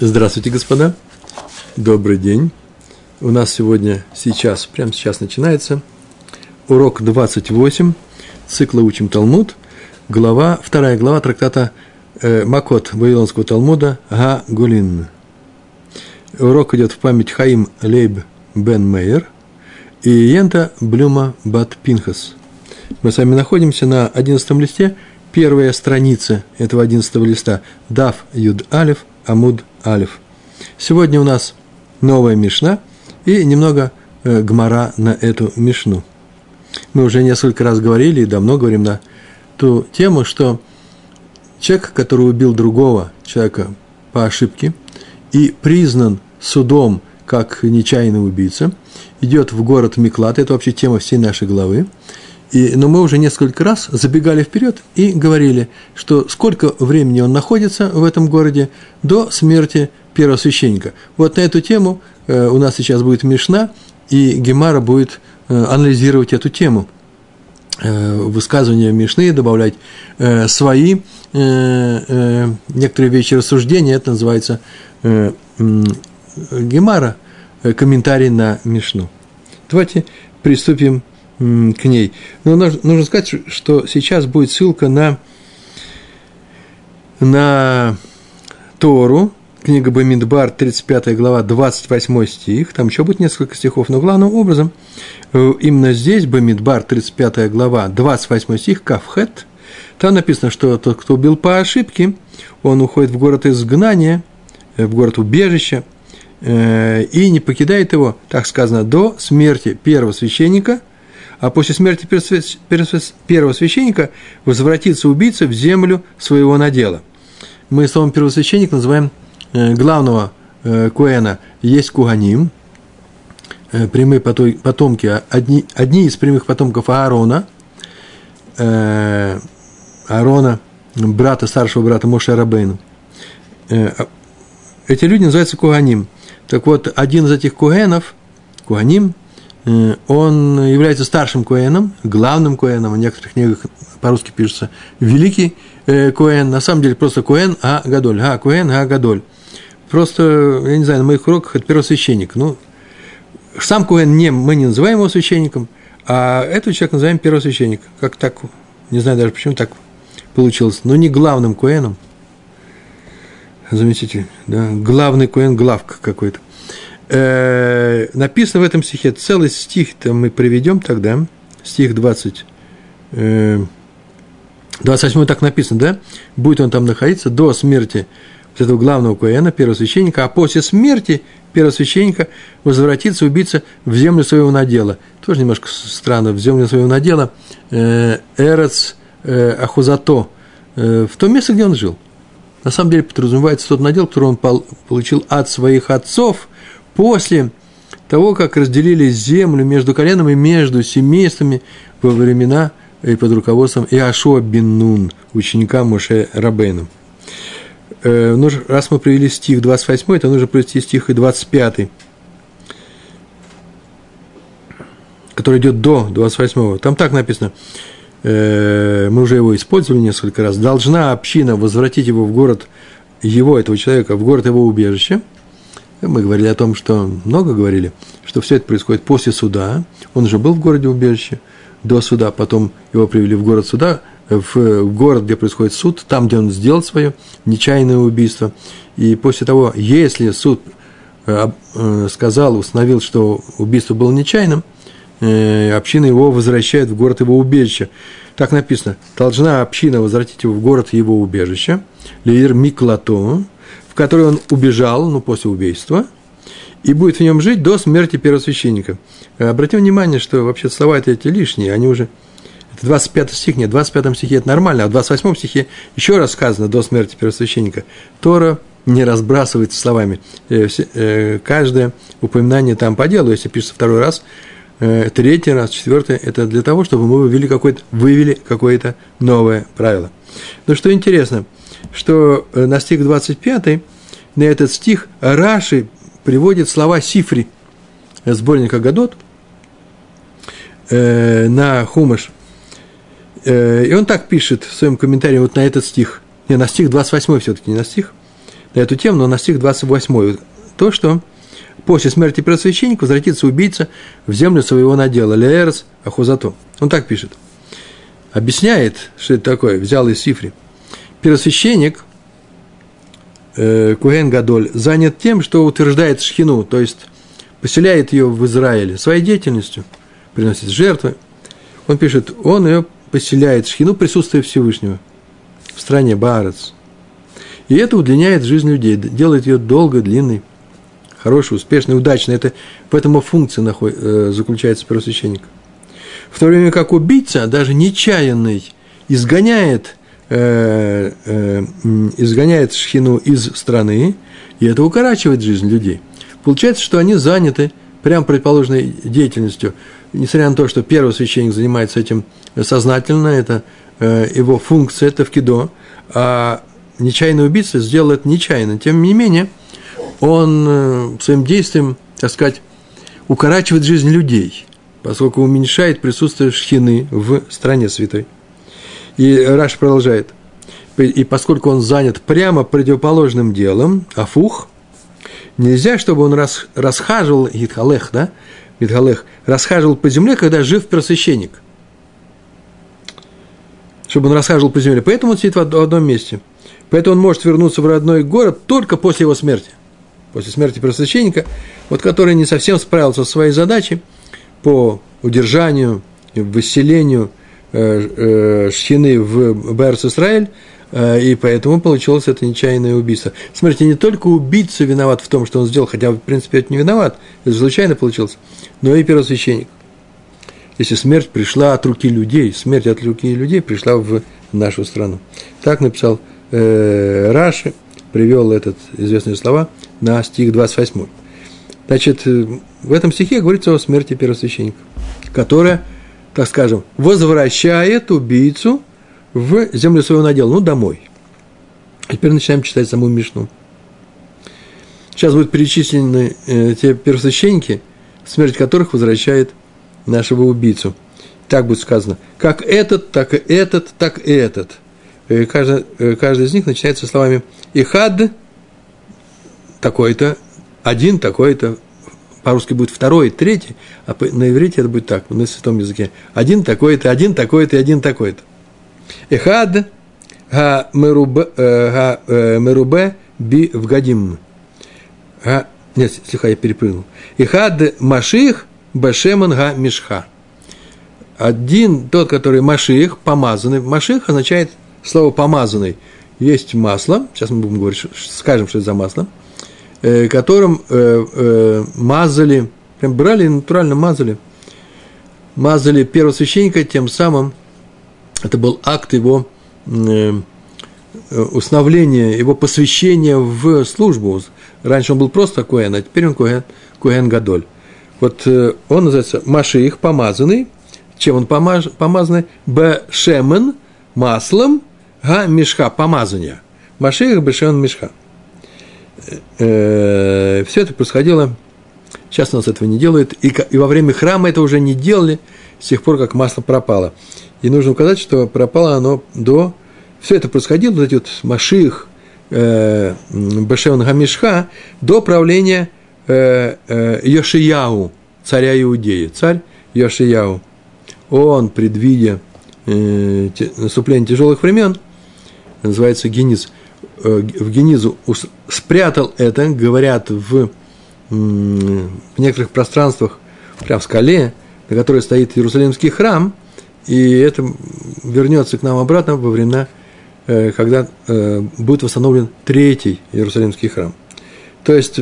Здравствуйте, господа. Добрый день. У нас сегодня, сейчас, прямо сейчас начинается урок 28 цикла «Учим Талмуд», глава, вторая глава трактата э, Макот Вавилонского Талмуда Га Гулин. Урок идет в память Хаим Лейб Бен Мейер и Йента Блюма Бат Пинхас. Мы с вами находимся на 11 листе, первая страница этого 11 листа, Дав Юд Алиф, Амуд Алиф. Сегодня у нас новая Мишна и немного э, гмара на эту Мишну. Мы уже несколько раз говорили и давно говорим на ту тему, что человек, который убил другого человека по ошибке и признан судом как нечаянный убийца, идет в город Миклад, это вообще тема всей нашей главы, и, но мы уже несколько раз забегали вперед и говорили, что сколько времени он находится в этом городе до смерти первого священника. Вот на эту тему э, у нас сейчас будет Мишна, и Гемара будет э, анализировать эту тему. Э, высказывания Мишны, добавлять э, свои э, э, некоторые вещи рассуждения, это называется э, э, Гемара, э, комментарий на Мишну. Давайте приступим к ней. Но нужно сказать, что сейчас будет ссылка на, на Тору, книга Бамидбар, 35 глава, 28 стих, там еще будет несколько стихов, но главным образом э, именно здесь, Бамидбар, 35 глава, 28 стих, Кавхет, там написано, что тот, кто убил по ошибке, он уходит в город изгнания, э, в город убежища, э, и не покидает его, так сказано, до смерти первого священника – а после смерти первого священника возвратится убийца в землю своего надела. Мы словом первосвященник называем э, главного э, Коэна есть Куганим, э, прямые потомки, одни, одни из прямых потомков Аарона, Аарона, брата, старшего брата Моше Рабейну. А, эти люди называются Куганим. Так вот, один из этих Куэнов, Куганим, он является старшим Коэном, главным Коэном, в некоторых книгах по-русски пишется великий э, Коэн, на самом деле просто Коэн, а Гадоль, а Коэн, а Гадоль. Просто, я не знаю, на моих уроках это первосвященник. Ну, сам Коэн не, мы не называем его священником, а этого человека называем первосвященник. Как так, не знаю даже, почему так получилось. Но не главным Коэном. Заметите, да, главный Коэн, главка какой-то э, написано в этом стихе, целый стих-то мы приведем тогда, стих 20, э, 28 так написано, да? Будет он там находиться до смерти вот этого главного Коэна, первого священника, а после смерти первого священника возвратится убийца в землю своего надела. Тоже немножко странно, в землю своего надела, э, Эрец э, Ахузато, э, в том месте, где он жил. На самом деле подразумевается тот надел, который он получил от своих отцов – после того, как разделили землю между коленом и между семействами во времена и под руководством Иашуа бин Нун, ученика Моше Рабейну. Э, ну, раз мы привели стих 28, то нужно привести стих и 25, который идет до 28. Там так написано, э, мы уже его использовали несколько раз, должна община возвратить его в город его, этого человека, в город его убежища – мы говорили о том, что много говорили, что все это происходит после суда. Он уже был в городе убежище до суда, потом его привели в город суда, в город, где происходит суд, там, где он сделал свое нечаянное убийство. И после того, если суд э, э, сказал, установил, что убийство было нечаянным, э, община его возвращает в город его убежища. Так написано, должна община возвратить его в город его убежища, Лир Миклато, в который он убежал, ну, после убийства, и будет в нем жить до смерти первосвященника. Э, обратим внимание, что вообще слова эти лишние, они уже... Это 25 стих, нет, в 25 стихе это нормально, а в 28 стихе еще раз сказано до смерти первосвященника. Тора не разбрасывается словами. Э, э, каждое упоминание там по делу, если пишется второй раз, третий раз, четвертый, это для того, чтобы мы вывели какое-то, вывели какое-то новое правило. Но что интересно, что на стих 25, на этот стих Раши приводит слова Сифри, сборника Гадот, э, на Хумаш. Э, и он так пишет в своем комментарии вот на этот стих. Не, на стих 28 все-таки, не на стих. на эту тему, но на стих 28. То, что после смерти первосвященника возвратится убийца в землю своего надела, Леэрс Ахузато. Он так пишет. Объясняет, что это такое, взял из Сифри. Первосвященник, э, Куэн Гадоль, занят тем, что утверждает шхину, то есть поселяет ее в Израиле своей деятельностью, приносит жертвы. Он пишет, он ее поселяет, шхину присутствие Всевышнего в стране Баарец. И это удлиняет жизнь людей, делает ее долгой, длинной, хорошей, успешной, удачной. Это, в этом функция наход, э, заключается первосвященника. В то время как убийца, даже нечаянный, изгоняет, э, э, изгоняет шхину из страны, и это укорачивает жизнь людей. Получается, что они заняты прям предположенной деятельностью. Несмотря на то, что первый священник занимается этим сознательно, это э, его функция, это в кидо, а нечаянный убийца сделал это нечаянно. Тем не менее, он своим действием, так сказать, укорачивает жизнь людей, поскольку уменьшает присутствие шхины в стране святой. И Раш продолжает. И поскольку он занят прямо противоположным делом, афух, нельзя, чтобы он рас, расхаживал, Гитхалех, да, Гитхалех, расхаживал по земле, когда жив первосвященник. Чтобы он расхаживал по земле. Поэтому он сидит в одном месте – Поэтому он может вернуться в родной город только после его смерти. После смерти первосвященника, вот который не совсем справился со своей задачей по удержанию, выселению шхины в Берс Израиль, э, и поэтому получилось это нечаянное убийство. Смотрите, не только убийца виноват в том, что он сделал, хотя, в принципе, это не виноват, это случайно получилось, но и первосвященник. Если смерть пришла от руки людей, смерть от руки людей пришла в нашу страну. Так написал э, Раши привел этот известные слова на стих 28. Значит, э, в этом стихе говорится о смерти первосвященника, которая, так скажем, возвращает убийцу в землю своего надела, ну, домой. теперь начинаем читать саму Мишну. Сейчас будут перечислены э, те первосвященники, смерть которых возвращает нашего убийцу. Так будет сказано. Как этот, так и этот, так и этот – Э, каждый, э, каждый из них начинается словами «Ихад» такой-то, один такой-то, по-русски будет второй, третий, а на иврите это будет так, на святом языке. Один такой-то, один такой-то один такой-то. Эхад га э, га мерубе би вгадим. Га, нет, слегка я перепрыгнул. Ихад маших башеман га мишха. Один, тот, который маших, помазанный. Маших означает слово «помазанный» есть масло, сейчас мы будем говорить, скажем, что это за масло, э, которым э, э, мазали, прям брали и натурально мазали, мазали первосвященника, тем самым это был акт его установления, его посвящения в службу. Раньше он был просто Куэн, а теперь он Куэн, Куэн Гадоль. Вот он называется Машиих, помазанный. Чем он помаз, помазанный? Б-шемен, маслом – га мешха, помазания. Машиах бешен мешха. Э, Все это происходило, сейчас у нас этого не делают, и, и во время храма это уже не делали, с тех пор, как масло пропало. И нужно указать, что пропало оно до... Все это происходило, вот эти вот Маших, э, Бешеон Гамишха, до правления э, э, Йошияу, царя Иудеи. Царь Йошияу. Он, предвидя э, наступление тяжелых времен, называется гениз, э, в генизу спрятал это, говорят, в, в некоторых пространствах, прям в скале, на которой стоит Иерусалимский храм, и это вернется к нам обратно во времена, э, когда э, будет восстановлен третий Иерусалимский храм. То есть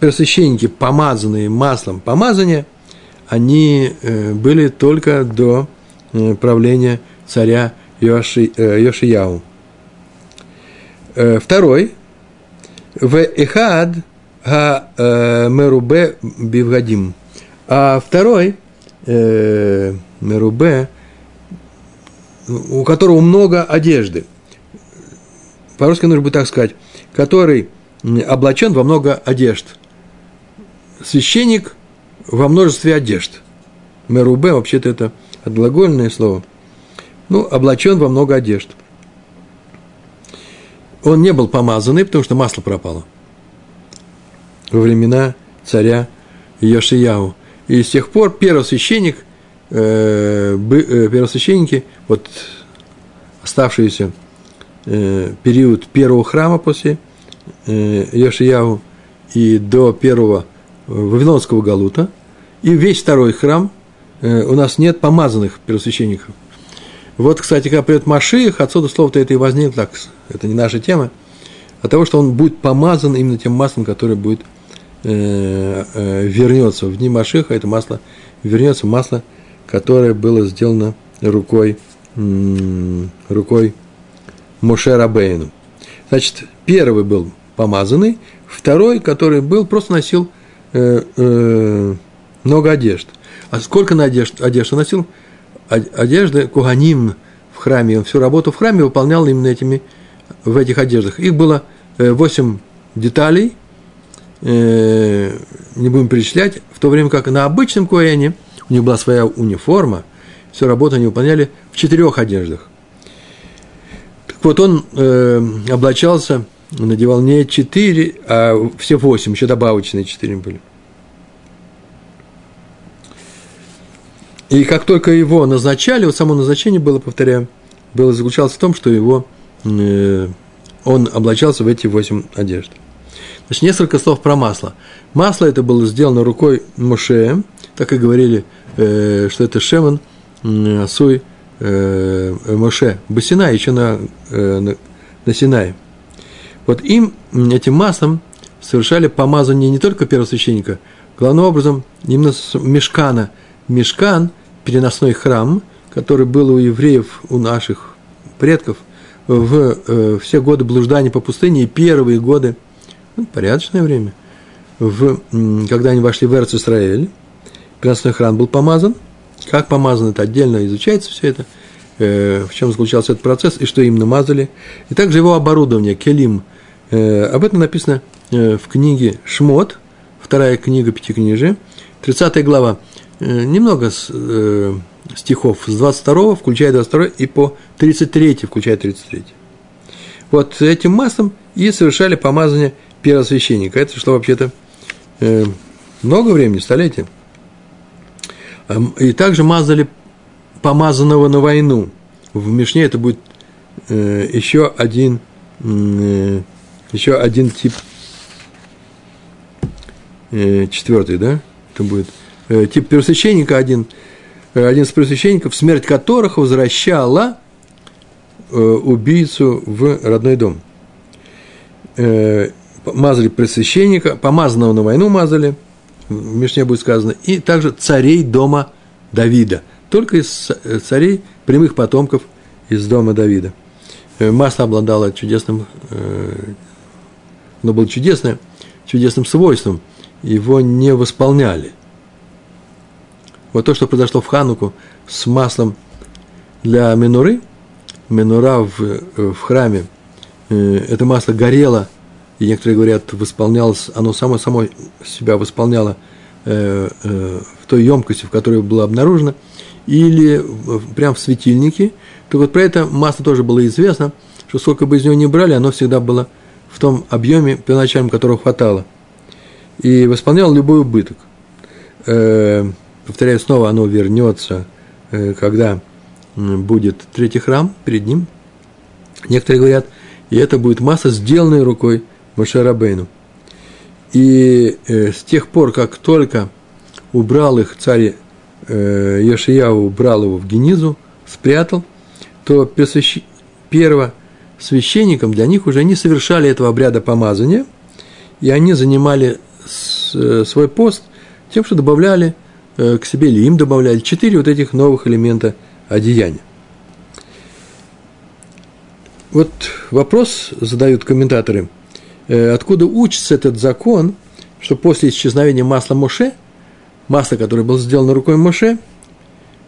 первосвященники, помазанные маслом помазания, они были только до правления царя Йоши. Э, второй. В эхад га э, мерубе бивгадим. А второй э, мерубе, у которого много одежды. По-русски нужно будет так сказать. Который облачен во много одежд. Священник во множестве одежд. Мерубе, вообще-то это отглагольное слово. Ну, облачен во много одежд – он не был помазанный, потому что масло пропало во времена царя Йошияу. И с тех пор первосвященник, э, э, первосвященники, вот оставшийся э, период первого храма после э, Йошияу и до первого Вавилонского Галута, и весь второй храм, у нас нет помазанных первосвященников. Вот, кстати, когда придет Машиих, отсюда слово-то это и возникло, так, это не наша тема, от того, что он будет помазан именно тем маслом, которое будет э, э, вернется в дни Машиха, это масло вернется масло, которое было сделано рукой, м, рукой Моше Рабейну. Значит, первый был помазанный, второй, который был, просто носил э, э, много одежд. А сколько на одежд, одежд носил? Одежды Куганим в храме, он всю работу в храме выполнял именно этими, в этих одеждах. Их было 8 э, деталей, э, не будем перечислять, в то время как на обычном Коэне у них была своя униформа, всю работу они выполняли в четырех одеждах. Так вот, он э, облачался, надевал не четыре, а все восемь, еще добавочные четыре были. И как только его назначали, вот само назначение было, повторяю, было заключалось в том, что его, э, он облачался в эти восемь одежд. Значит, несколько слов про масло. Масло это было сделано рукой Моше, так и говорили, э, что это Шеман, э, Суй, э, Моше, Басина, еще на, э, на, на Синае. Вот им, этим маслом, совершали помазание не только первосвященника, главным образом именно с мешкана. Мешкан – переносной храм, который был у евреев, у наших предков в э, все годы блуждания по пустыне и первые годы, ну, порядочное время, в, когда они вошли в Эрц переносной храм был помазан. Как помазан, это отдельно изучается все это, э, в чем заключался этот процесс и что им намазали. И также его оборудование, келим. Э, об этом написано э, в книге Шмот, вторая книга Пятикнижия, 30 глава. Э, немного э, стихов с 22, включая 22 и по 33, включая 33. Вот этим маслом и совершали помазание первосвященника. Это шло вообще-то э, много времени, столетия. И также мазали помазанного на войну. В Мишне это будет еще один, еще один тип, четвертый, да? Это будет – тип первосвященника один, э, один из первосвященников, смерть которых возвращала э, убийцу в родной дом. Мазали пресвященника, помазанного на войну мазали, в Мишне будет сказано, и также царей дома Давида, только из царей прямых потомков из дома Давида. Масло обладало чудесным, оно было чудесное, чудесным свойством, его не восполняли – вот то, что произошло в Хануку с маслом для менуры, менура в, в храме, э, это масло горело, и некоторые говорят, восполнялось, оно само, само себя восполняло э, э, в той емкости, в которой было обнаружено, или прямо в светильнике. Так вот, про это масло тоже было известно, что сколько бы из него ни брали, оно всегда было в том объеме, первоначальном которого хватало. И восполняло любой убыток повторяю снова, оно вернется, э, когда будет третий храм перед ним. Некоторые говорят, и это будет масса, сделанная рукой Мошерабейну. И э, с тех пор, как только убрал их царь э, Яшияу, убрал его в Генизу, спрятал, то пресвящ... перво священникам для них уже не совершали этого обряда помазания, и они занимали свой пост тем, что добавляли к себе или им добавляли четыре вот этих новых элемента одеяния. Вот вопрос задают комментаторы, э, откуда учится этот закон, что после исчезновения масла Моше, масло, которое было сделано рукой Моше,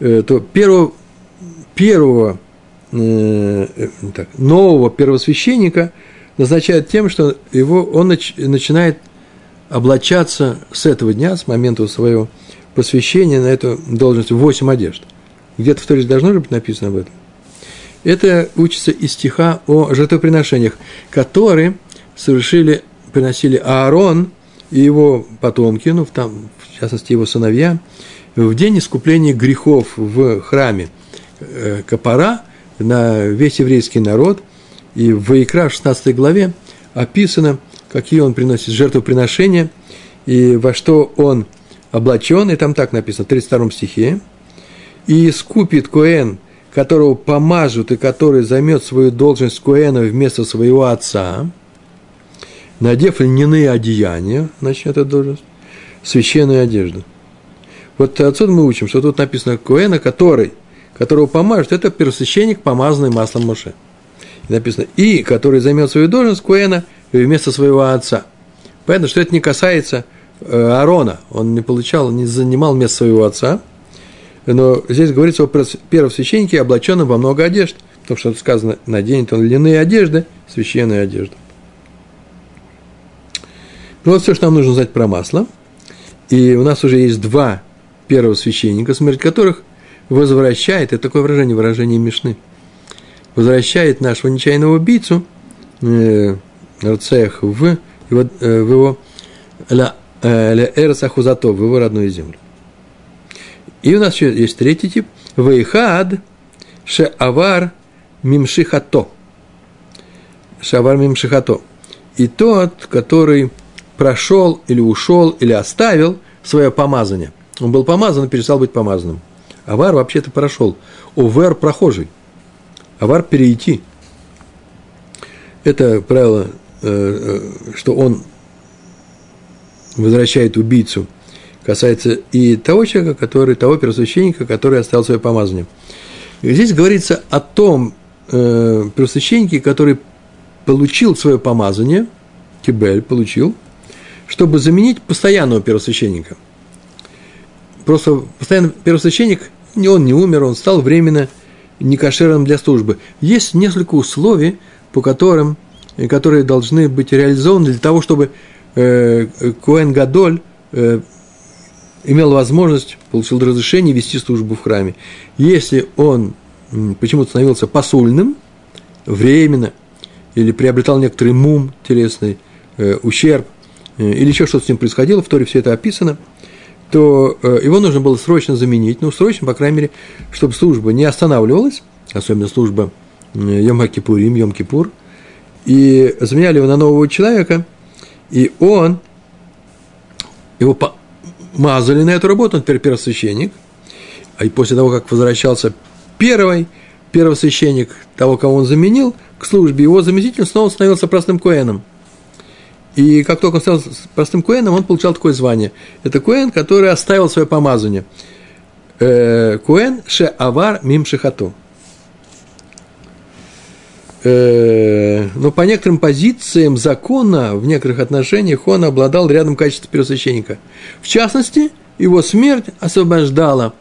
э, то первого, первого так, нового первосвященника назначают тем, что его, он начинает облачаться с этого дня, с момента своего посвящение на эту должность 8 одежд. Где-то в Торе должно же быть написано об этом. Это учится из стиха о жертвоприношениях, которые совершили, приносили Аарон и его потомки, ну, там, в частности, его сыновья, в день искупления грехов в храме э, Капара на весь еврейский народ. И в Ваикра, 16 главе, описано, какие он приносит жертвоприношения и во что он облачен, там так написано, в 32 стихе, «И искупит Коэн, которого помажут и который займет свою должность Коэна вместо своего отца, надев льняные одеяния, значит, эта должность, священную одежду». Вот отсюда мы учим, что тут написано Коэна, который, которого помажут, это первосвященник, помазанный маслом Моше. И написано, и который займет свою должность Коэна вместо своего отца. Понятно, что это не касается Аарона, он не получал, не занимал место своего отца, но здесь говорится о первосвященнике, облаченном во много одежд, потому что сказано, наденет он льняные одежды, священные одежды. Ну вот все, что нам нужно знать про масло. И у нас уже есть два первого священника, смерть которых возвращает, это такое выражение, выражение Мишны, возвращает нашего нечаянного убийцу, э, Рцех, в его, э, в его Эрс Ахузато, в его родную землю. И у нас еще есть третий тип. Вейхад Шеавар Мимшихато. Шавар Мимшихато. И тот, который прошел или ушел, или оставил свое помазание. Он был помазан и перестал быть помазанным. Авар вообще-то прошел. Увер – прохожий. Авар – перейти. Это правило, э, э, что он возвращает убийцу, касается и того человека, который, того первосвященника, который оставил свое помазание. Здесь говорится о том э, первосвященнике, который получил свое помазание, Кибель получил, чтобы заменить постоянного первосвященника. Просто постоянный первосвященник, он не умер, он стал временно некошерным для службы. Есть несколько условий, по которым, которые должны быть реализованы для того, чтобы э, Коэн Гадоль э, имел возможность, получил разрешение вести службу в храме. Если он почему-то становился посульным, временно, или приобретал некоторый мум телесный, э, ущерб, э, или еще что-то с ним происходило, в Торе все это описано, то э, его нужно было срочно заменить, ну, срочно, по крайней мере, чтобы служба не останавливалась, особенно служба Йом-Кипурим, Йом-Кипур, и заменяли его на нового человека – и он, его мазали на эту работу, он теперь первосвященник. А и после того, как возвращался первый первосвященник, того, кого он заменил, к службе, его заместитель снова становился простым коэном. И как только он стал простым коэном, он получал такое звание. Это коэн, который оставил свое помазание. Э, коэн ше авар мим шихату. Э, но по некоторым позициям закона, в некоторых отношениях, он обладал рядом качеств первосвященника. В частности, его смерть освобождала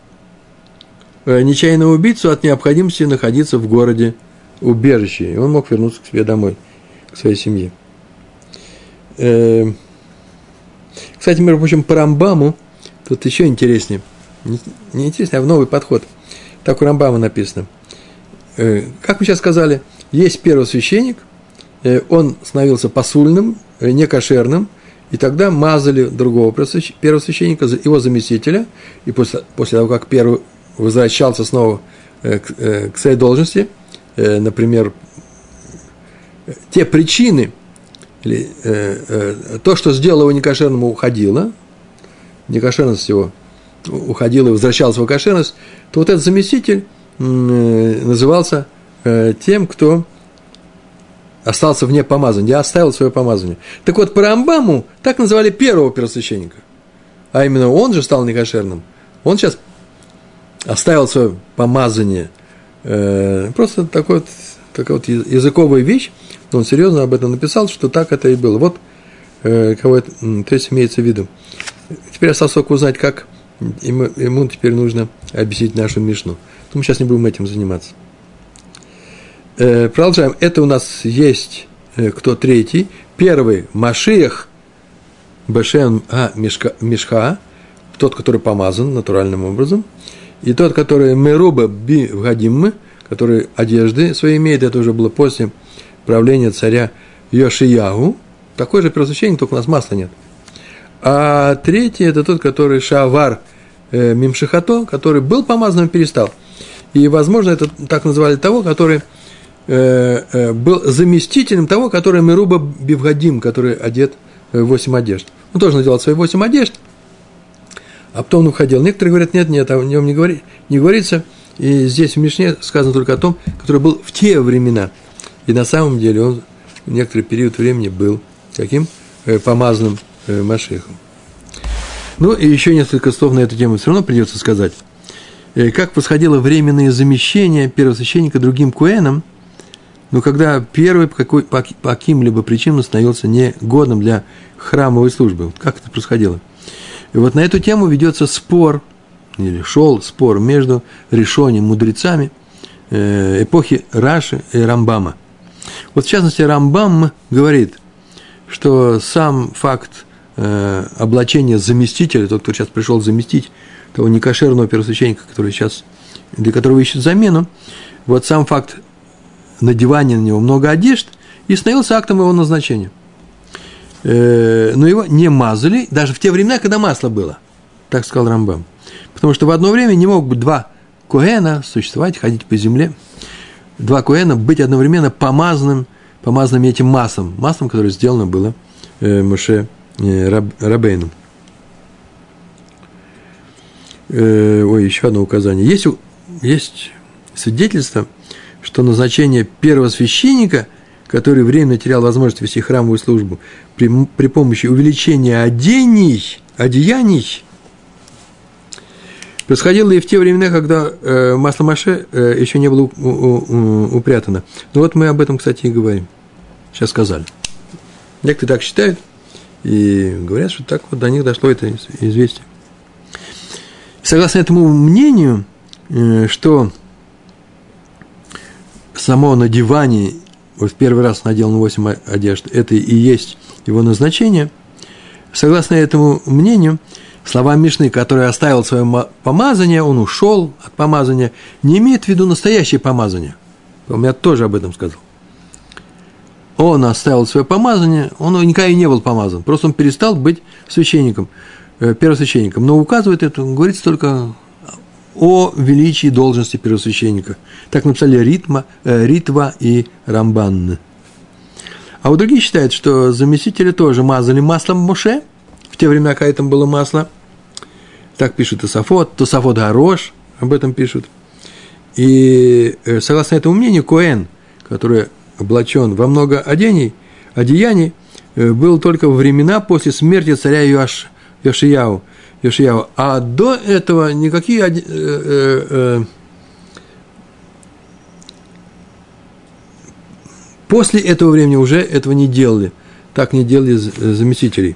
э, нечаянного убийцу от необходимости находиться в городе убежище, и он мог вернуться к себе домой, к своей семье. Э, кстати, между прочим, по Рамбаму тут еще интереснее. Не интереснее, а в новый подход. Так у Рамбама написано. Как мы сейчас сказали – есть первосвященник, э, он становился посульным, э, некошерным, и тогда мазали другого первосвященника, его заместителя, и после, после того, как первый возвращался снова э, к, к своей должности, например, те причины, или, то, что сделало его некошерным, уходило, некошерность его уходила и возвращалась в кошерность, то вот этот заместитель назывался Э, тем, кто остался вне помазания, оставил свое помазание. Так вот, по так называли первого первосвященника. А именно он же стал некошерным. Он сейчас оставил свое помазание. Э, просто такой вот, такая вот языковая вещь, он серьезно об этом написал, что так это и было. Вот э, кого это, то есть имеется в виду. Теперь осталось только узнать, как ему, ему теперь нужно объяснить нашу Мишну. Но мы сейчас не будем этим заниматься. Э, продолжаем. Это у нас есть э, кто третий. Первый – Машиях Бешен А Мишка, Мишха, тот, который помазан натуральным образом. И тот, который Меруба Би Вгадиммы, который одежды свои имеет, это уже было после правления царя Йошиягу, такой же первосвященник, только у нас масла нет. А третий – это тот, который Шавар э, Мимшихато, который был помазанным и перестал. И, возможно, это так называли того, который был заместителем того, который Меруба Бивгадим, который одет в восемь одежд. Он тоже надевал свои восемь одежд, а потом он уходил. Некоторые говорят, нет, нет, о нем не, говори, не говорится. И здесь в Мишне сказано только о том, который был в те времена. И на самом деле он некоторый период времени был каким? Э, помазанным э, Машехом. Ну, и еще несколько слов на эту тему все равно придется сказать. Э, как происходило временное замещение первосвященника другим куэном, но когда первый по, какой, по, по каким-либо причинам становился негодным для храмовой службы. Как это происходило? И вот на эту тему ведется спор, или шел спор между решением мудрецами эпохи Раши и Рамбама. Вот в частности Рамбам говорит, что сам факт э, облачения заместителя, тот, кто сейчас пришел заместить того некошерного первосвященника, который сейчас, для которого ищет замену, вот сам факт надевания на него много одежд и становился актом его назначения. Э, но его не мазали, даже в те времена, когда масло было, так сказал Рамбам. Потому что в одно время не могут быть два Коэна существовать, ходить по земле, два Коэна быть одновременно помазанным помазанным этим маслом, маслом, которое сделано было э, Моше э, Раб, Рабейном. Ой, еще одно указание. Есть, есть свидетельство, что назначение первого священника, который временно терял возможность вести храмовую службу, при, при помощи увеличения одений, одеяний, происходило и в те времена, когда э, масло Маше э, еще не было у, у, у, упрятано. Ну вот мы об этом, кстати, и говорим. Сейчас сказали. Некоторые так считают и говорят, что так вот до них дошло это известие. Согласно этому мнению, э, что само надевание, вот в первый раз надел на 8 одежд, это и есть его назначение, согласно этому мнению, слова Мишны, который оставил свое помазание, он ушел от помазания, не имеет в виду настоящее помазание. Я тоже об этом сказал он оставил свое помазание, он никогда и не был помазан, просто он перестал быть священником, э, первосвященником. Но указывает это, говорится только о величии должности первосвященника. Так написали Ритма, э, Ритва и Рамбан. А у других считают, что заместители тоже мазали маслом Моше, в те времена, когда там было масло. Так пишет Тософот, Тософот Горош, об этом пишут. И э, согласно этому мнению, Коэн, который облачен во много одений, одеяний, э, был только во времена после смерти царя Йош, Йошияу, Йошияу. А до этого никакие э, э, э, после этого времени уже этого не делали. Так не делали заместителей.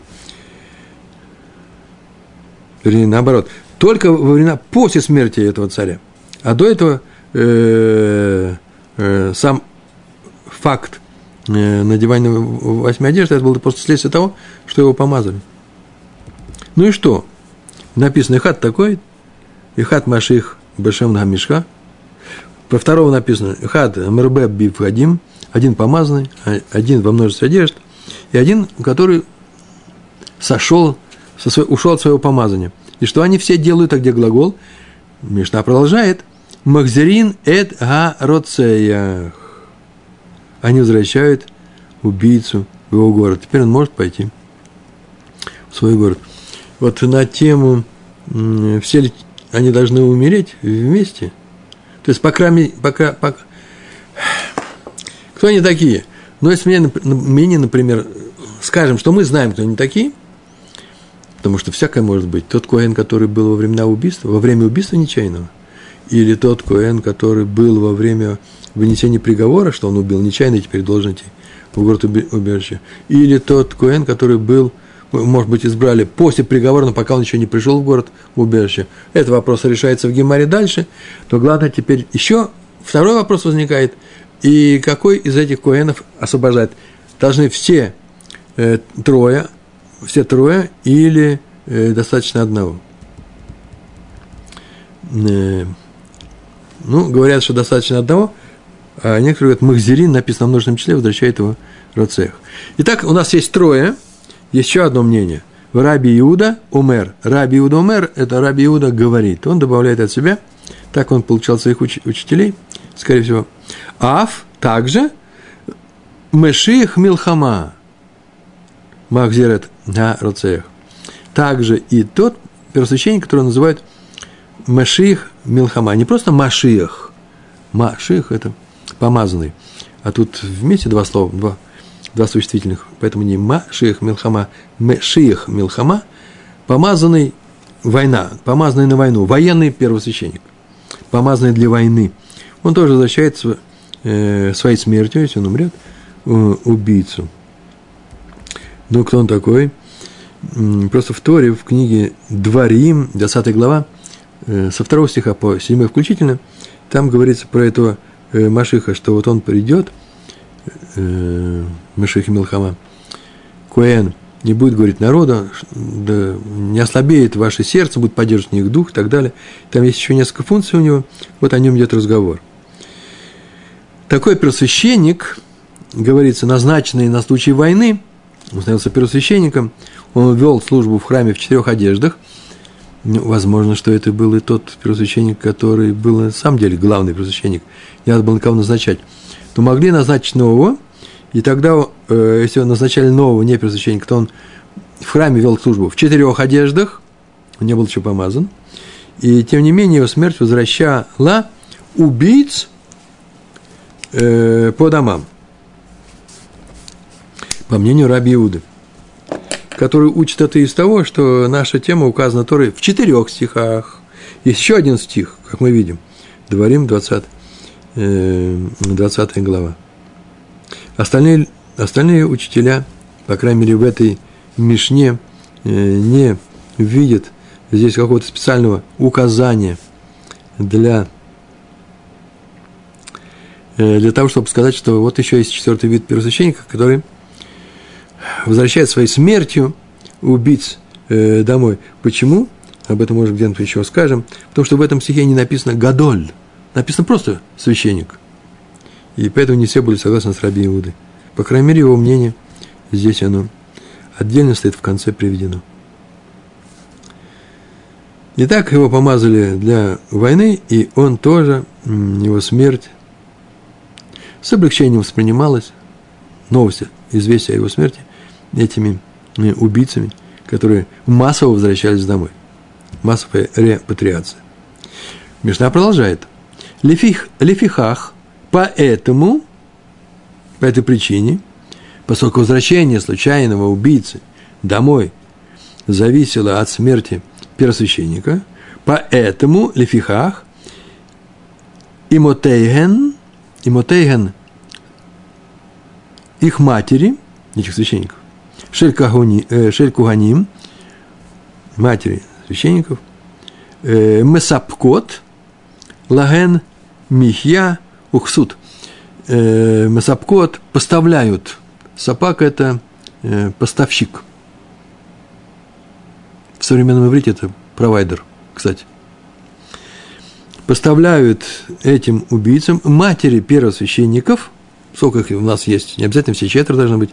Вернее, наоборот. Только во времена после смерти этого царя. А до этого э, э, сам факт э, надевания восьми одежды, это было просто следствие того, что его помазали. Ну и что? Написано, хат такой, и хат маших бешем гамишха. Про второго написано, хат мрбе бифадим, один помазанный, один во множестве одежд, и один, который сошел, со своего, ушел от своего помазания. И что они все делают, а где глагол? Мишна продолжает. Махзерин эт га роцеях они возвращают убийцу в его город. Теперь он может пойти в свой город. Вот на тему, все ли они должны умереть вместе? То есть, по крайней пока, пока... Кто они такие? Ну, если мне, мне, например, скажем, что мы знаем, кто они такие, потому что всякое может быть. Тот Коэн, который был во времена убийства, во время убийства нечаянного, или тот Коэн, который был во время вынесения приговора, что он убил нечаянно и теперь должен идти в город убежище. Или тот Коэн, который был, может быть, избрали после приговора, но пока он еще не пришел в город убежище. Этот вопрос решается в Гемаре дальше. То главное теперь еще второй вопрос возникает. И какой из этих Коэнов освобождает? Должны все э, трое, все трое или э, достаточно одного? Э, Ну, говорят, что достаточно одного, а некоторые говорят, Махзерин написано в множественном числе, возвращает его Роцех. Итак, у нас есть трое, еще одно мнение. Раби Иуда умер. Раби Иуда умер – это Раби Иуда говорит. Он добавляет от себя, так он получал своих уч- учителей, скорее всего. Аф также Меших Милхама. Махзерет на Роцех. Также и тот первосвященник, который называют Машиих Милхама. Не просто Машиях. Машиих – это помазанный. А тут вместе два слова, два, два существительных. Поэтому не Машиих Милхама, Мешиих Милхама, помазанный война, помазанный на войну, военный первосвященник, помазанный для войны. Он тоже возвращается э, своей смертью, если он умрет, э, убийцу. Ну, кто он такой? Просто в Торе, в книге Дворим, 10 глава, э, со второго стиха по 7 включительно, там говорится про этого э, Машиха, что вот он придет, э, Машиха Милхама, Куэн, не будет говорить народу, да, не ослабеет ваше сердце, будет поддерживать их дух и так далее. Там есть еще несколько функций у него, вот о нем идет разговор. Такой первосвященник, говорится, назначенный на случай войны, он становился первосвященником, он вел службу в храме в четырех одеждах. Ну, возможно, что это был и тот первосвященник, который был на самом деле главный первосвященник. Не надо было никого назначать. Но могли назначить нового, и тогда, э, если назначали нового не первосвященника, то он в храме вел службу в четырех одеждах, он не был еще помазан, и тем не менее его смерть возвращала убийц э, по домам. По мнению Раби Иуды который учит это из того, что наша тема указана Торой в четырех стихах. Есть еще один стих, как мы видим, Дворим 20, 20 глава. Остальные, остальные учителя, по крайней мере, в этой Мишне э, не видят здесь какого-то специального указания для, э, для того, чтобы сказать, что вот еще есть четвертый вид первосвященника, который – возвращает своей смертью убийц э, домой. Почему? Об этом, может, где-нибудь еще скажем. Потому что в этом стихе не написано «гадоль». Написано просто «священник». И поэтому не все были согласны с Раби Иудой. По крайней мере, его мнение здесь оно отдельно стоит в конце приведено. Итак, его помазали для войны, и он тоже, его смерть с облегчением воспринималась, новость, известие о его смерти, этими э, убийцами, которые массово возвращались домой. Массовая репатриация. Мишна продолжает. Лефих, лефихах, поэтому, по этой причине, поскольку возвращение случайного убийцы домой зависело от смерти первосвященника, поэтому лефихах имотейген, имотейген их матери, этих священников, э, Шель Куганим, матери священников, э, Месапкот, Лаген, Михья, Ухсут. Э, Месапкот поставляют. Сапак – это поставщик. В современном иврите это провайдер, кстати. Поставляют этим убийцам матери первосвященников, сколько их у нас есть, не обязательно все четверо должны быть,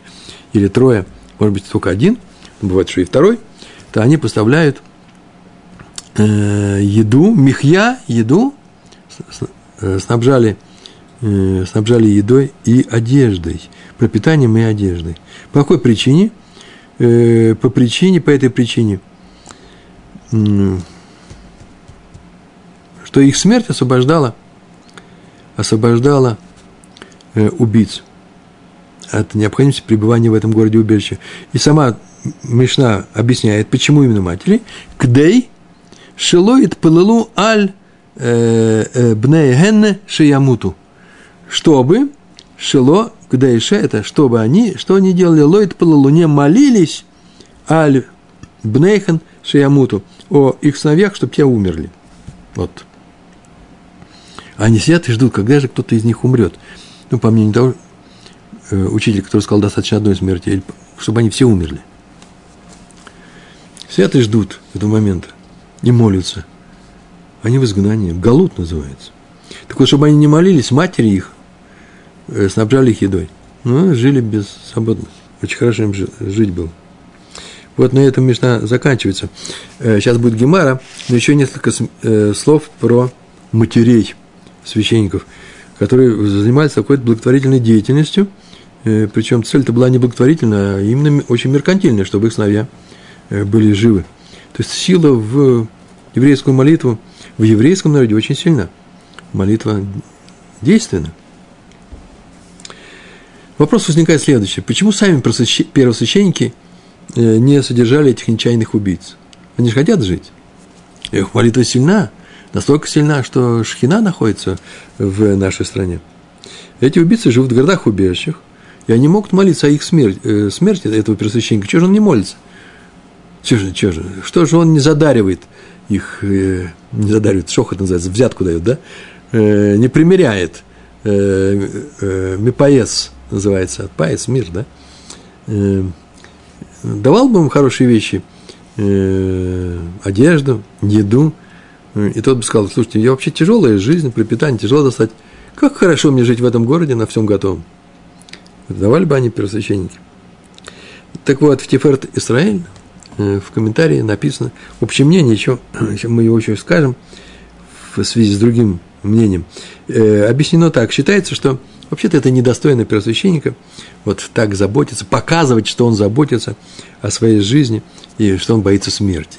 или трое – может быть, только один, бывает, что и второй, то они поставляют э, еду, мехья, еду, э, снабжали, э, снабжали едой и одеждой, пропитанием и одеждой. По какой причине? Э, по причине, по этой причине, э, что их смерть освобождала, освобождала э, убийц от необходимости пребывания в этом городе убежище. И сама Мишна объясняет, почему именно матери. Кдей шелоид пылалу аль э, э, бнеегенне шиямуту. Чтобы шело кдейше, это чтобы они, что они делали, лоид пылалу, не молились аль бнейхен шиямуту, о их сыновьях, чтобы те умерли. Вот. Они сидят и ждут, когда же кто-то из них умрет. Ну, по мнению того, Э, учитель, который сказал, достаточно одной смерти, чтобы они все умерли. Сидят и ждут этого момента, и молятся. Они в изгнании. Галут называется. Так вот, чтобы они не молились, матери их э, снабжали их едой. Ну, жили без свободно. Очень хорошо им жить было. Вот на этом Мишна заканчивается. Сейчас будет Гемара, но еще несколько слов про матерей священников, которые занимаются какой-то благотворительной деятельностью. Причем цель-то была не благотворительная, а именно очень меркантильная, чтобы их сыновья были живы. То есть сила в еврейскую молитву в еврейском народе очень сильна. Молитва действенна. Вопрос возникает следующий. Почему сами первосвященники э, не содержали этих нечаянных убийц? Они же хотят жить. Их молитва сильна, настолько сильна, что шхина находится в нашей стране. Эти убийцы живут в городах-убежищах, и они могут молиться о их смерти, э, смерти этого первосвященника. Чего же он не молится? Чего же, чего же? Что же он не задаривает их, э, не задаривает, шохот называется, взятку дает, да? Э, не примеряет. Э, э, называется, паес, мир, да? Э, давал бы ему хорошие вещи, одежду, еду, и тот бы сказал, слушайте, я вообще тяжелая жизнь, пропитание тяжело достать. Как хорошо мне жить в этом городе на всем готовом. Давали бы они первосвященники. Так вот, в Тиферт Израиль в комментарии написано общее мнение, еще, мы его еще скажем в связи с другим мнением. Э, объяснено так, считается, что вообще-то это недостойно первосвященника вот так заботиться, показывать, что он заботится о своей жизни и что он боится смерти.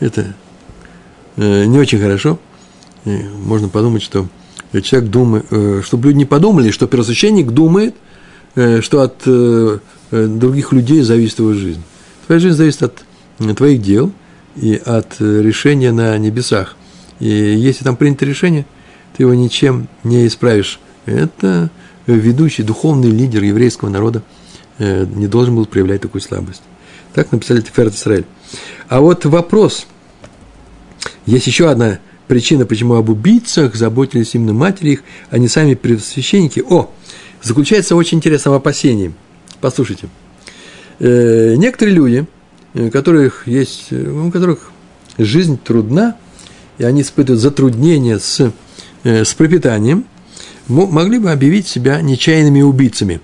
Это э, не очень хорошо. Можно подумать, что человек думает, чтобы люди не подумали, что первосвященник думает, что от других людей зависит его жизнь. Твоя жизнь зависит от твоих дел и от решения на небесах. И если там принято решение, ты его ничем не исправишь. Это ведущий, духовный лидер еврейского народа э, не должен был проявлять такую слабость. Так написали Теферет Исраэль. А вот вопрос. Есть еще одна причина, почему об убийцах заботились именно матери их, а не сами предсвященники. О, заключается очень интересном опасении. Послушайте – Э, некоторые люди, у которых есть, у которых жизнь трудна, и они испытывают затруднения с, э, с пропитанием, могли бы объявить себя нечаянными убийцами.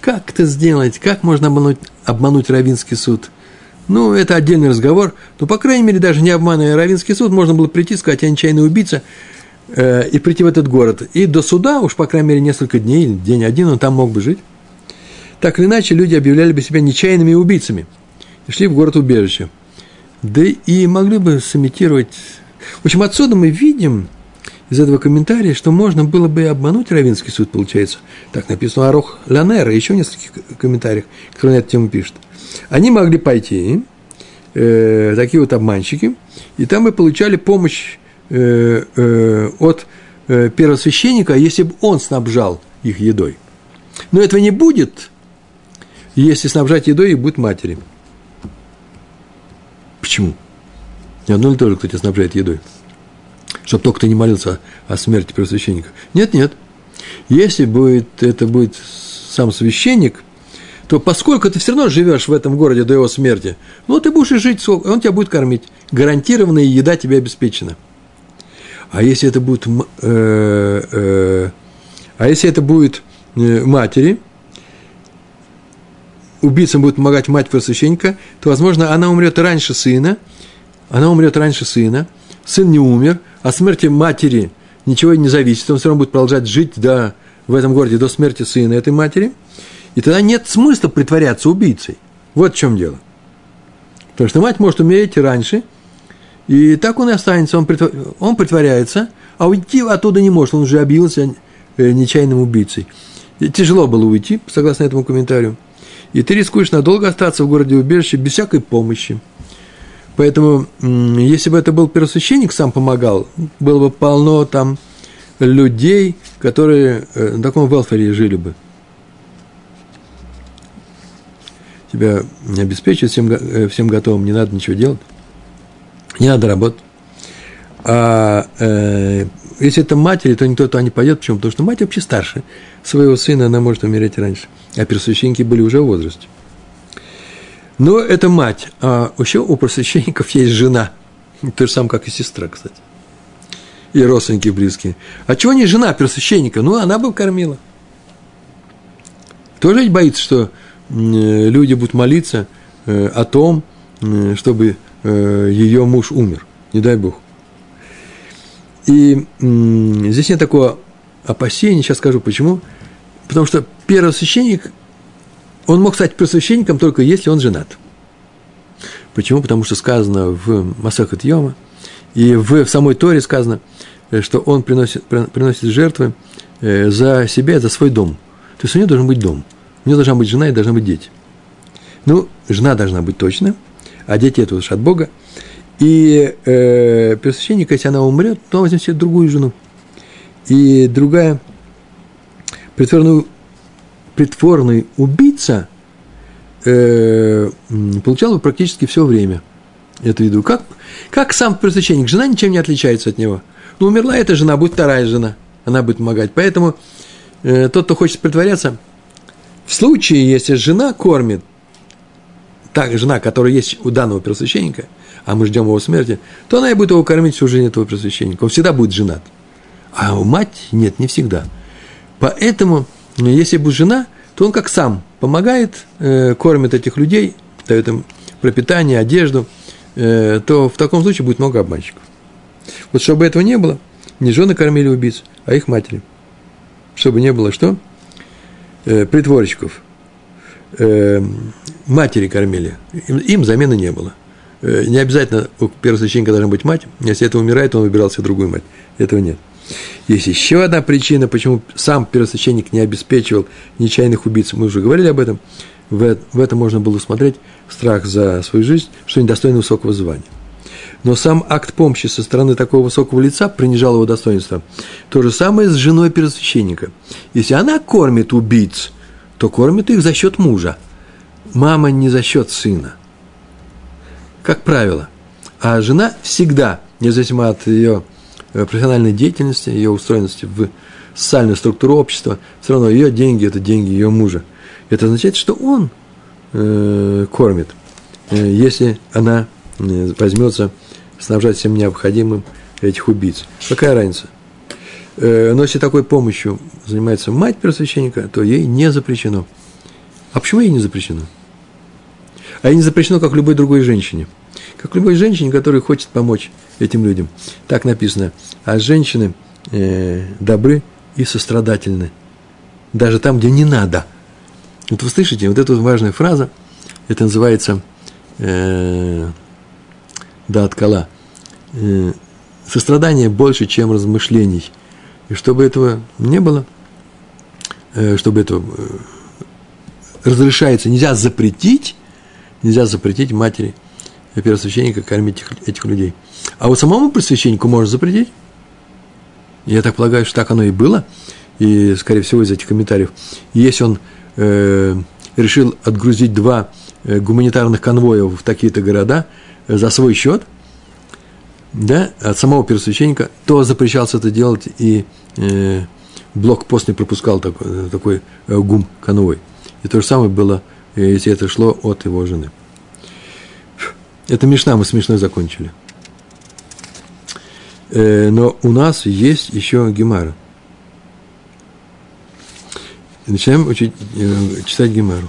Как это сделать? Как можно обмануть, обмануть Равинский суд? Ну, это отдельный разговор. Но, по крайней мере, даже не обманывая Равинский суд, можно было прийти, сказать, я нечаянный убийца, э, и прийти в этот город. И до суда, уж, по крайней мере, несколько дней, день один, он там мог бы жить. Так или иначе, люди объявляли бы себя нечаянными убийцами и шли в город убежище. Да и могли бы сымитировать... В общем, отсюда мы видим из этого комментария, что можно было бы и обмануть Равинский суд, получается. Так написано Арох Ланера, еще в нескольких комментариях, которые на эту тему пишут. Они могли пойти, э, такие вот обманщики, и там бы получали помощь э, э, от э, первосвященника, если бы он снабжал их едой. Но этого не будет, если снабжать едой, и будет матери. Почему? Не одно ли тоже, кто тебя снабжает едой? Чтобы только ты не молился о смерти первосвященника. Нет, нет. Если будет, это будет сам священник, то поскольку ты все равно живешь в этом городе до его смерти, ну, ты будешь и жить, он тебя будет кормить. Гарантированная еда тебе обеспечена. А если это будет, э, э, а если это будет э, матери, убийцам будет помогать мать первосвященника, то, возможно, она умрет раньше сына, она умрет раньше сына, сын не умер, а смерти матери ничего не зависит, он все равно будет продолжать жить до, в этом городе до смерти сына этой матери, и тогда нет смысла притворяться убийцей. Вот в чем дело. Потому что мать может умереть раньше, и так он и останется, он, притвор... он притворяется, а уйти оттуда не может, он уже объявился э, нечаянным убийцей. И тяжело было уйти, согласно этому комментарию и ты рискуешь надолго остаться в городе убежище без всякой помощи. Поэтому, если бы это был первосвященник, сам помогал, было бы полно там людей, которые э, на таком велфере жили бы. Тебя обеспечивают всем, э, всем готовым, не надо ничего делать, не надо работать. А э, если это матери, то никто туда не пойдет. Почему? Потому что мать вообще старше своего сына, она может умереть раньше. А первосвященники были уже в возрасте. Но это мать. А еще у просвященников есть жена. То же самое, как и сестра, кстати. и родственники близкие. А чего не жена первосвященника? Ну, она бы кормила. Тоже ведь боится, что люди будут молиться э, о том, чтобы э, ее муж умер. Не дай Бог. И здесь нет такого опасения, сейчас скажу почему. Потому что первосвященник, он мог стать первосвященником только если он женат. Почему? Потому что сказано в Масахат Йома, и в, в самой Торе сказано, э, что он приносит, приносит жертвы э, за себя за свой дом. То есть у него должен быть дом. У него должна быть жена и должны быть дети. Ну, жена должна быть точно, а дети это уж от Бога. И э, первосвященник, если она умрет, то возьмет себе другую жену. И другая притворную, притворный убийца э, получал бы практически все время эту еду. Как, как сам первосвященник? Жена ничем не отличается от него. Ну, умерла эта жена, будет вторая жена. Она будет помогать. Поэтому э, тот, кто хочет притворяться, в случае, если жена кормит, так жена, которая есть у данного первосвященника – а мы ждем его смерти, то она и будет его кормить всю жизнь этого просвященника. Он всегда будет женат. А у мать нет, не всегда. Поэтому, ну, если будет жена, то он как сам помогает, э, кормит этих людей, дает им пропитание, одежду, э, то в таком случае будет много обманщиков. Вот чтобы этого не было, не жены кормили убийц, а их матери. Чтобы не было что? Э, притворщиков. Э, матери кормили. Им, им замены не было. Э, не обязательно у первосвященника должна быть мать. Если это умирает, он выбирал себе другую мать. Этого нет. Есть еще одна причина, почему сам первосвященник не обеспечивал нечаянных убийц. Мы уже говорили об этом. В, этом можно было усмотреть страх за свою жизнь, что недостойно высокого звания. Но сам акт помощи со стороны такого высокого лица принижал его достоинство. То же самое с женой первосвященника. Если она кормит убийц, то кормит их за счет мужа. Мама не за счет сына как правило. А жена всегда, независимо от ее профессиональной деятельности, ее устроенности в социальную структуру общества, все равно ее деньги – это деньги ее мужа. Это означает, что он э, кормит, э, если она э, возьмется снабжать всем необходимым этих убийц. Какая разница? Э, но если такой помощью занимается мать первосвященника, то ей не запрещено. А почему ей не запрещено? А ей не запрещено, как любой другой женщине – как любой женщине, которая хочет помочь этим людям. Так написано. А женщины э, добры и сострадательны. Даже там, где не надо. Вот вы слышите, вот эта вот важная фраза, это называется э, да, откала. Э, сострадание больше, чем размышлений. И чтобы этого не было, э, чтобы это э, разрешается, нельзя запретить, нельзя запретить матери – первосвященника кормить этих, этих людей. А вот самому пресвященнику можно запретить. Я так полагаю, что так оно и было. И, скорее всего, из этих комментариев. Если он э, решил отгрузить два э, гуманитарных конвоя в такие-то города э, за свой счет, да, от самого первосвященника, то запрещался это делать, и э, блокпост не пропускал такой, э, такой э, гум конвой. И то же самое было, если это шло от его жены. Это Мишна, мы смешно закончили. Э, но у нас есть еще Гемара. Начинаем учить, э, читать Гемару.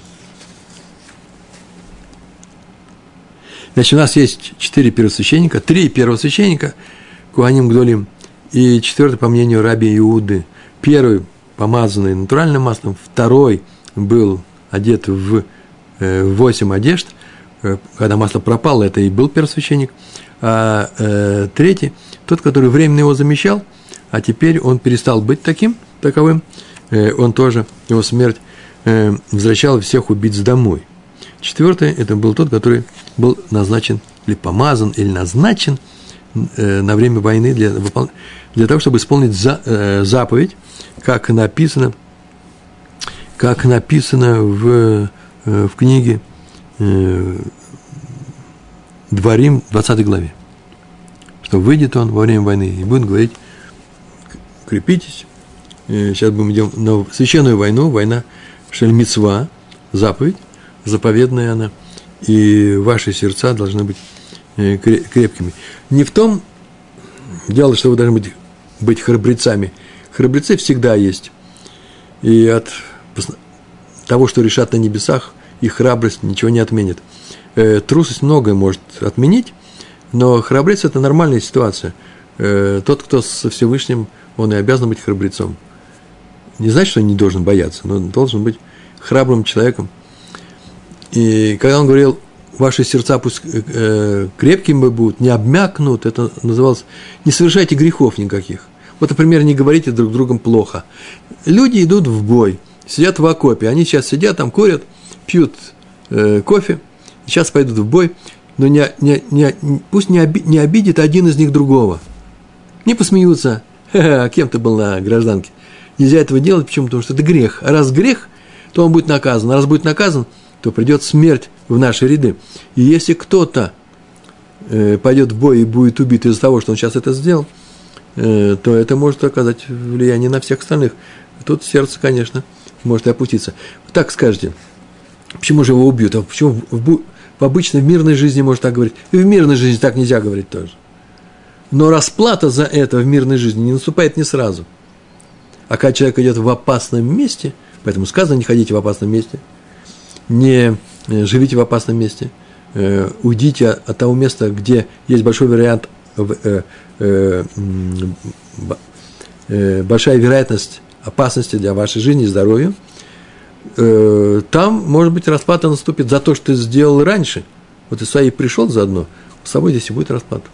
Значит, у нас есть четыре первосвященника, три первосвященника, Куаним Гдолим, и четвертый, по мнению Раби Иуды. Первый помазанный натуральным маслом, второй был одет в э, восемь одежд – когда масло пропало, это и был первосвященник. А э, третий, тот, который временно его замещал, а теперь он перестал быть таким, таковым, э, он тоже, его смерть э, возвращала всех убийц домой. Четвертый, это был тот, который был назначен или помазан, или назначен э, на время войны для, для того, чтобы исполнить за, э, заповедь, как написано, как написано в, э, в книге э, Дворим, 20 главе. Что выйдет он во время войны и будет говорить, крепитесь. Э, сейчас мы идем на священную войну, война Шельмицва, заповедь, заповедная она, и ваши сердца должны быть э, крепкими. Не в том дело, что вы должны быть быть храбрецами. Храбрецы всегда есть. И от того, что решат на небесах, их храбрость ничего не отменит. Э, трусость многое может отменить, но храбрец – это нормальная ситуация. Э, тот, кто со Всевышним, он и обязан быть храбрецом. Не значит, что он не должен бояться, но должен быть храбрым человеком. И когда он говорил, ваши сердца пусть э, крепкими будут, не обмякнут, это называлось, не совершайте грехов никаких. Вот, например, не говорите друг другом плохо. Люди идут в бой, сидят в окопе, они сейчас сидят там, курят, пьют э, кофе, сейчас пойдут в бой, но не, не, не, пусть не, оби, не обидит один из них другого. Не посмеются, а кем ты был на гражданке. Нельзя этого делать, почему? Потому что это грех. А раз грех, то он будет наказан. А раз будет наказан, то придет смерть в наши ряды. И если кто-то э, пойдет в бой и будет убит из-за того, что он сейчас это сделал, э, то это может оказать влияние на всех остальных. Тут сердце, конечно, может и опуститься. Так скажете, почему же его убьют? А почему в, в обычной в мирной жизни можно так говорить? И в мирной жизни так нельзя говорить тоже. Но расплата за это в мирной жизни не наступает не сразу. А когда человек идет в опасном месте, поэтому сказано, не ходите в опасном месте, не э, живите в опасном месте, э, уйдите от того места, где есть большой вариант, э, большая вероятность опасности для вашей жизни и здоровья, там, может быть, расплата наступит за то, что ты сделал раньше. Вот Исаий пришел заодно, с собой здесь и будет расплата.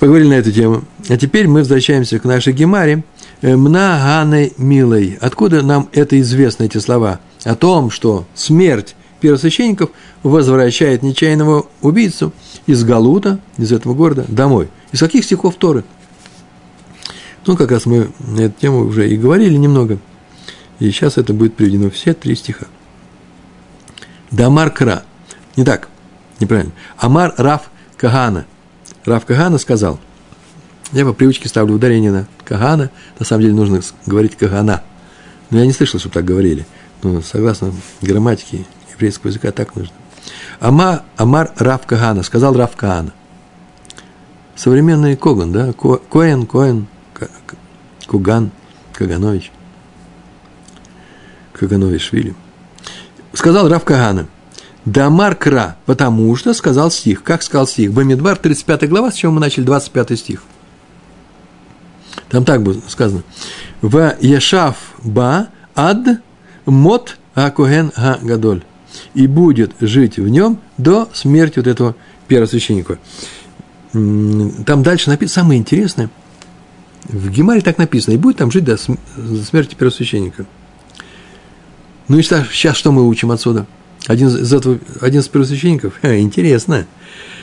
Поговорили на эту тему. А теперь мы возвращаемся к нашей Гемаре. Мнаганы милой. Откуда нам это известно, эти слова? О том, что смерть первосвященников возвращает нечаянного убийцу из Галута, из этого города, домой. Из каких стихов Торы? Ну, как раз мы на эту тему уже и говорили немного. И сейчас это будет приведено все три стиха. Дамар Кра. Не так, неправильно. Амар Раф Кагана. Раф Кагана сказал, я по привычке ставлю ударение на Кагана, на самом деле нужно говорить Кагана. Но я не слышал, чтобы так говорили. Но согласно грамматике еврейского языка так нужно. Ама, Амар Раф Кагана, сказал Раф Кагана. Современный Коган, да? Коэн, Коэн, Куган, Каганович. Каганович Швили. Сказал Раф Кагана, Дамар Кра, потому что сказал стих. Как сказал стих? Бамидбар, 35 глава, с чего мы начали, 25 стих. Там так будет сказано. В Яшав Ба Ад Мот Акуген Га Гадоль. И будет жить в нем до смерти вот этого первосвященника. Там дальше написано, самое интересное, в Гемаре так написано, и будет там жить до смерти первосвященника. Ну и сейчас что мы учим отсюда? Один из, этого, один из первосвященников? Ха, интересно.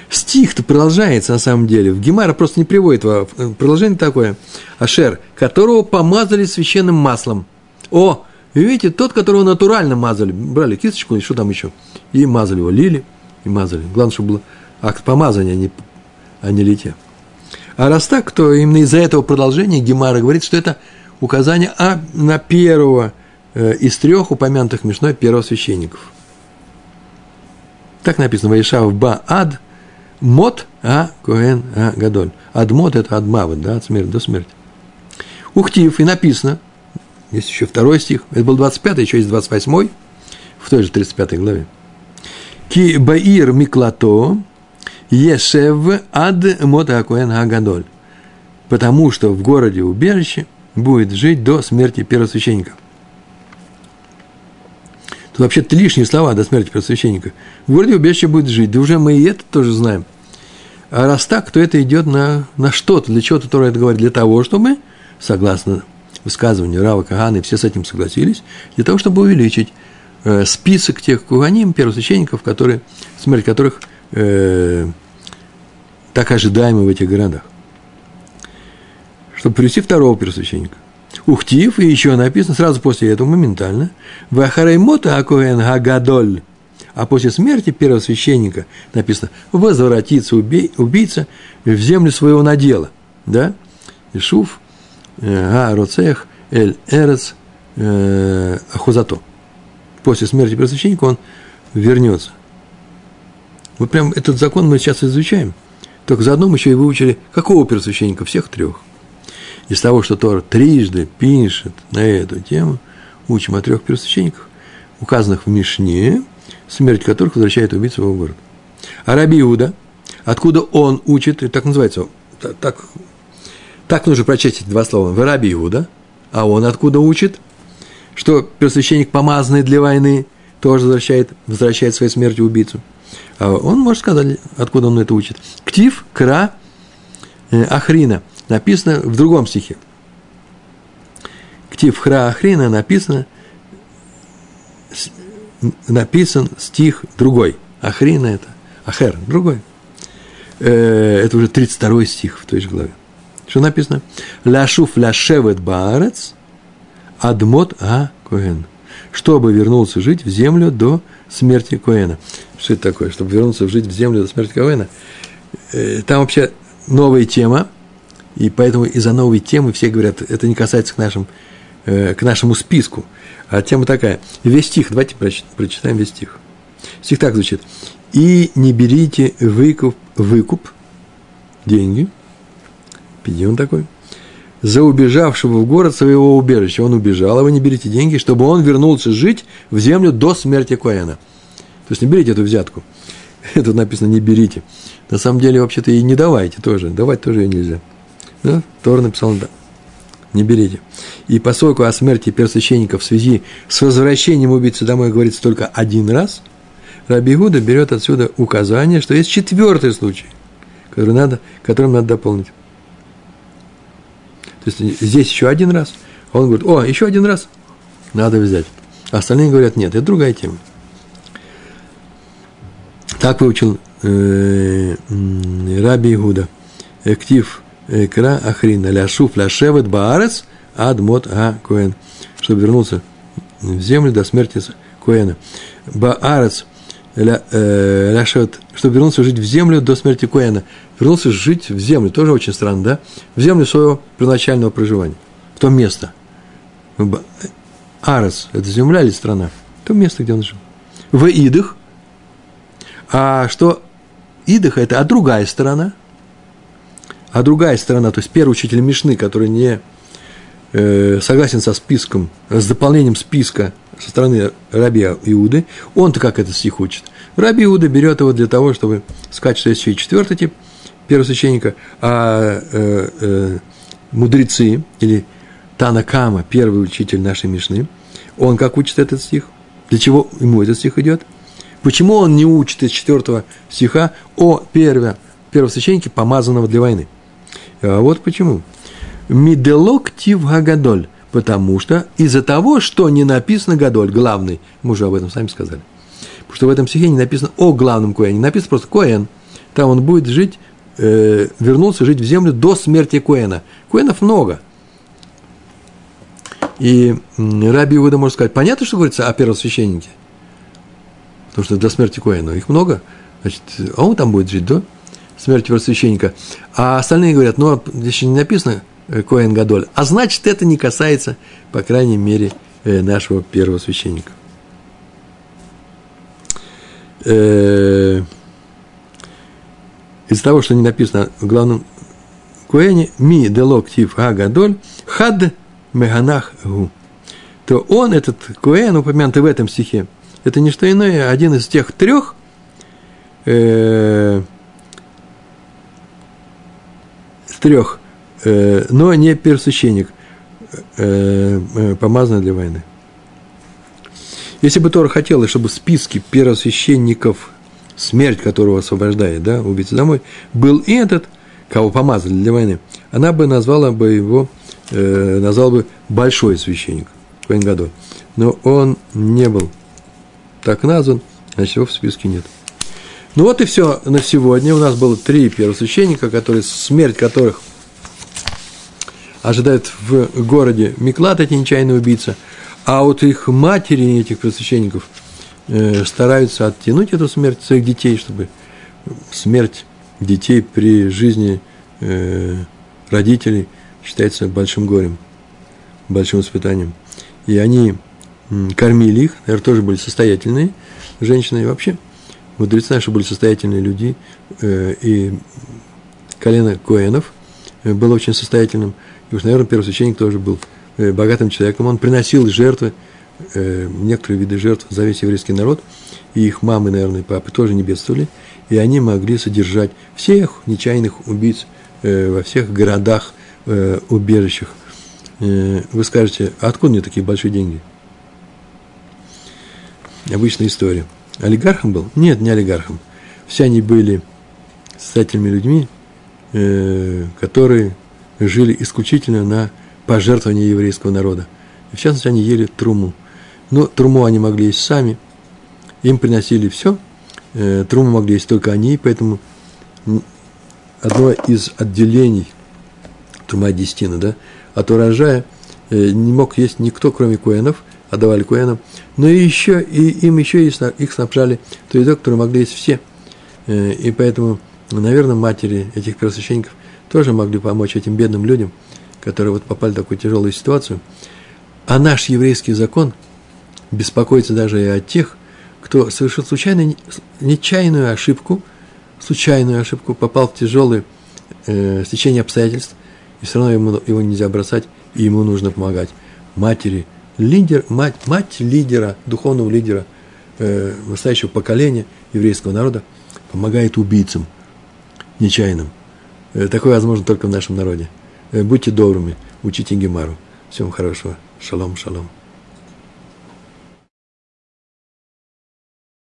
Стих-то продолжается на самом деле. В Гемара просто не приводит его. Продолжение такое. Ашер, которого помазали священным маслом. О, видите, тот, которого натурально мазали. Брали кисточку и что там еще. И мазали его, лили и мазали. Главное, чтобы был акт помазания, а не, а не литья. А раз так, то именно из-за этого продолжения Гемара говорит, что это указание а, на первого э, из трех упомянутых Мишной первосвященников. Так написано, Ваишав Ба Ад, Мот А Коэн А Гадоль. Адмот – это Адмават, да, от смерти до смерти. Ухтив, и написано, есть еще второй стих, это был 25 еще есть 28 в той же 35 главе. Ки Баир Миклато Ешев Ад Мот А Коэн А Гадоль. Потому что в городе убежище будет жить до смерти первосвященника. Тут вообще-то лишние слова до смерти первосвященника. В городе убежище будет жить. Да уже мы и это тоже знаем. А раз так, то это идет на, на что-то. Для чего-то Тора это говорит? Для того, чтобы, согласно высказыванию Рава Кагана, и все с этим согласились, для того, чтобы увеличить э, список тех куганим, первосвященников, которые, смерть которых э, так ожидаема в этих городах. Чтобы привести второго первосвященника. Ухтив, и еще написано сразу после этого моментально, Вахареймота Акоэн Гагадоль, а после смерти первого священника написано, возвратится убийца в землю своего надела, да, Ишуф, а Роцех, Эль Эрец, э, Ахузато. После смерти первосвященника он вернется. Вот прям этот закон мы сейчас изучаем. только заодно мы еще и выучили, какого первосвященника? Всех трех. Из того, что Тор трижды пишет на эту тему, учим о трех первосвященниках, указанных в Мишне, смерть которых возвращает убийцу в его город. А Раби Иуда, откуда он учит, так называется, так, так нужно прочесть эти два слова, в Раби Иуда, а он откуда учит, что первосвященник, помазанный для войны, тоже возвращает, возвращает своей смертью убийцу. А он может сказать, откуда он это учит. Ктив, кра, э, ахрина. Написано в другом стихе. Ктив, хра, ахрина написано, написан стих другой. Ахрина это, ахер, другой. Э, это уже 32 стих в той же главе. Что написано? Ляшуф ляшевет баарец, адмот а коэн. Чтобы вернулся жить в землю до смерти Коэна. Что это такое? Чтобы вернуться жить в землю до смерти Коэна. Э, там вообще новая тема, и поэтому из-за новой темы все говорят, это не касается к, нашим, э, к нашему списку. А тема такая. Весь стих, давайте прочитаем весь стих. Стих так звучит. «И не берите выкуп, выкуп деньги, он такой, за убежавшего в город своего убежища. Он убежал, а вы не берите деньги, чтобы он вернулся жить в землю до смерти Коэна. То есть не берите эту взятку. Тут написано «не берите». На самом деле, вообще-то, и не давайте тоже. Давать тоже ее нельзя. Да? Тор написал «да». Не берите. И поскольку о смерти первосвященника в связи с возвращением убийцы домой говорится только один раз, Раби Гуда берет отсюда указание, что есть четвертый случай, который надо, которым надо дополнить. То есть здесь еще один раз, он говорит, о, еще один раз, надо взять. А остальные говорят, нет, это другая тема. Так выучил э, Раби Игуда. Эктив кра ахрина ляшуф ляшевет баарец адмот а коэн. Чтобы вернулся в землю до смерти коэна. Баарец э, ляшевет, чтобы вернулся жить в землю до смерти коэна. Вернулся жить в землю, тоже очень странно, да? В землю своего первоначального проживания, в то место. Арес – это земля или страна? То место, где он жил. В Идах а что Идыха – это а другая сторона. А другая сторона, то есть первый учитель Мишны, который не э, согласен со списком, с дополнением списка со стороны Раби Иуды, он-то как этот стих учит? Раби Иуда берет его для того, чтобы сказать, что есть еще и четвертый тип первосвященника, а э, э, мудрецы или Танакама, первый учитель нашей Мишны, он как учит этот стих? Для чего ему этот стих идет? Почему он не учит из четвертого стиха о перве, первосвященнике, помазанного для войны? А вот почему. Миделок тив гагадоль. Потому что из-за того, что не написано Гадоль, главный, мы уже об этом сами сказали. Потому что в этом стихе не написано о главном Коэне, написано просто Коэн. Там он будет жить, э, вернулся жить в землю до смерти Коэна. Коэнов много. И Раби Иуда может сказать, понятно, что говорится о первосвященнике? потому что до смерти Коэна их много, значит, а он там будет жить до смерти первосвященника. А остальные говорят, ну, а здесь не написано э, Коэн Гадоль, а значит, это не касается, по крайней мере, э, нашего первого священника. Э, из-за того, что не написано в главном Коэне, ми делок тив га гадоль, хад меганах гу, то он, этот Коэн, упомянутый в этом стихе, это не что иное, а один из тех трех э, трех, э, но не первосвященник, э, э, помазанный для войны. Если бы Тора хотела, чтобы в списке первосвященников, смерть которого освобождает, да, убийца домой, был и этот, кого помазали для войны, она бы назвала бы его, э, назвала бы большой священник, Коин Но он не был так назван, значит, его в списке нет. Ну вот и все на сегодня. У нас было три первосвященника, которые, смерть которых ожидает в городе Миклад, эти нечаянные убийцы. А вот их матери, этих первосвященников, э, стараются оттянуть эту смерть своих детей, чтобы смерть детей при жизни э, родителей считается большим горем, большим испытанием. И они кормили их, наверное, тоже были состоятельные женщины и вообще. Мудрецы наши были состоятельные люди, э, и колена Коэнов, э, был очень состоятельным. И уж, наверное, первосвященник тоже был э, богатым человеком. Он приносил жертвы, некоторые виды жертв за весь еврейский народ. И их мамы, наверное, и папы тоже не бедствовали. И они могли содержать всех нечаянных убийц во всех городах, убежищах. Вы скажете, а откуда мне такие большие деньги? Обычная история. Олигархом был? Нет, не олигархом. Все они были состоятельными людьми, э, которые жили исключительно на пожертвования еврейского народа. В частности, они ели труму. Но труму они могли есть сами, им приносили все, э, труму могли есть только они, поэтому одно из отделений трума десятина, да, от урожая э, не мог есть никто, кроме коэнов, отдавали коэнам, но и еще, и им еще их снабжали той едой, которую могли есть все. Э, и поэтому но, наверное, матери этих первосвященников тоже могли помочь этим бедным людям, которые вот попали в такую тяжелую ситуацию. А наш еврейский закон беспокоится даже и о тех, кто совершил случайно, нечаянную ошибку, случайную ошибку, попал в тяжелое э, стечение обстоятельств, и все равно ему, его нельзя бросать, и ему нужно помогать. Матери, лидер, мать, мать лидера, духовного лидера э, настоящего поколения еврейского народа помогает убийцам – нечаянным. Э, такое возможно только в нашем народе. Э, будьте добрыми, учите Гемару. Всем хорошего. Шалом, шалом.